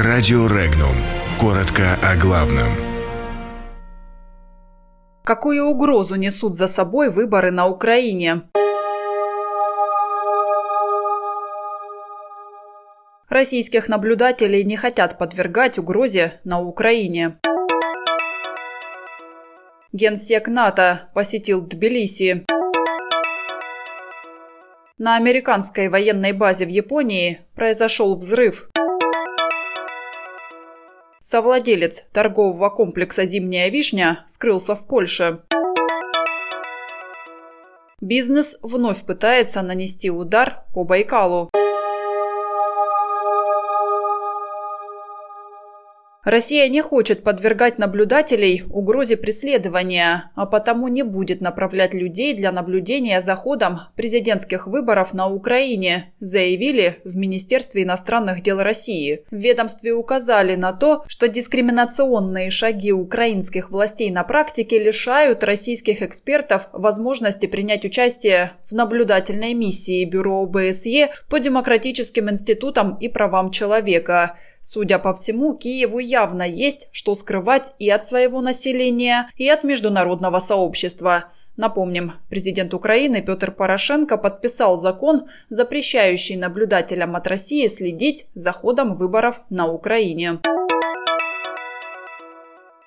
Радио Регнум. Коротко о главном. Какую угрозу несут за собой выборы на Украине? Российских наблюдателей не хотят подвергать угрозе на Украине. Генсек НАТО посетил Тбилиси. На американской военной базе в Японии произошел взрыв. Совладелец торгового комплекса «Зимняя вишня» скрылся в Польше. Бизнес вновь пытается нанести удар по Байкалу. Россия не хочет подвергать наблюдателей угрозе преследования, а потому не будет направлять людей для наблюдения за ходом президентских выборов на Украине, заявили в Министерстве иностранных дел России. В ведомстве указали на то, что дискриминационные шаги украинских властей на практике лишают российских экспертов возможности принять участие в наблюдательной миссии Бюро ОБСЕ по демократическим институтам и правам человека – Судя по всему, Киеву явно есть что скрывать и от своего населения, и от международного сообщества. Напомним, президент Украины Петр Порошенко подписал закон, запрещающий наблюдателям от России следить за ходом выборов на Украине.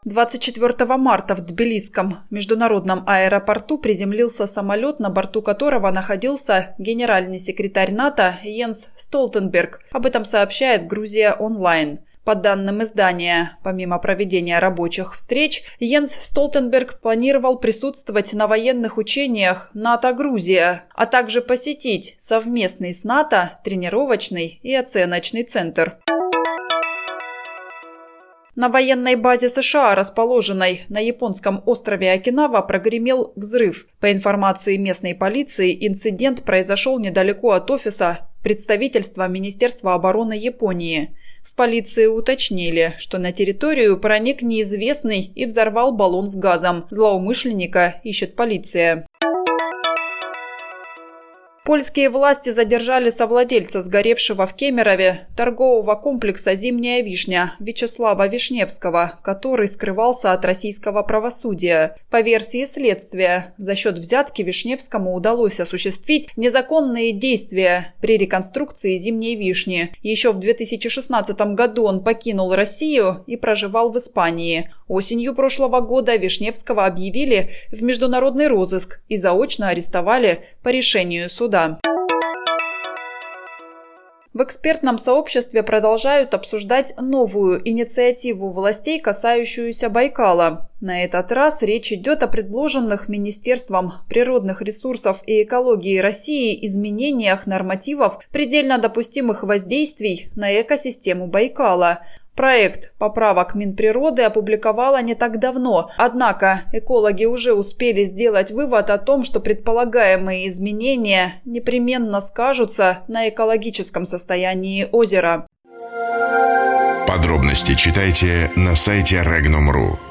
24 марта в Тбилисском международном аэропорту приземлился самолет, на борту которого находился генеральный секретарь НАТО Йенс Столтенберг. Об этом сообщает Грузия онлайн. По данным издания, помимо проведения рабочих встреч, Йенс Столтенберг планировал присутствовать на военных учениях НАТО-Грузия, а также посетить совместный с НАТО тренировочный и оценочный центр. На военной базе США, расположенной на японском острове Окинава, прогремел взрыв. По информации местной полиции, инцидент произошел недалеко от офиса представительства Министерства обороны Японии. В полиции уточнили, что на территорию проник неизвестный и взорвал баллон с газом. Злоумышленника ищет полиция. Польские власти задержали совладельца сгоревшего в Кемерове торгового комплекса «Зимняя вишня» Вячеслава Вишневского, который скрывался от российского правосудия. По версии следствия, за счет взятки Вишневскому удалось осуществить незаконные действия при реконструкции «Зимней вишни». Еще в 2016 году он покинул Россию и проживал в Испании. Осенью прошлого года Вишневского объявили в международный розыск и заочно арестовали по решению суда суда. В экспертном сообществе продолжают обсуждать новую инициативу властей, касающуюся Байкала. На этот раз речь идет о предложенных Министерством природных ресурсов и экологии России изменениях нормативов предельно допустимых воздействий на экосистему Байкала. Проект поправок Минприроды опубликовала не так давно, однако экологи уже успели сделать вывод о том, что предполагаемые изменения непременно скажутся на экологическом состоянии озера. Подробности читайте на сайте Regnum.ru.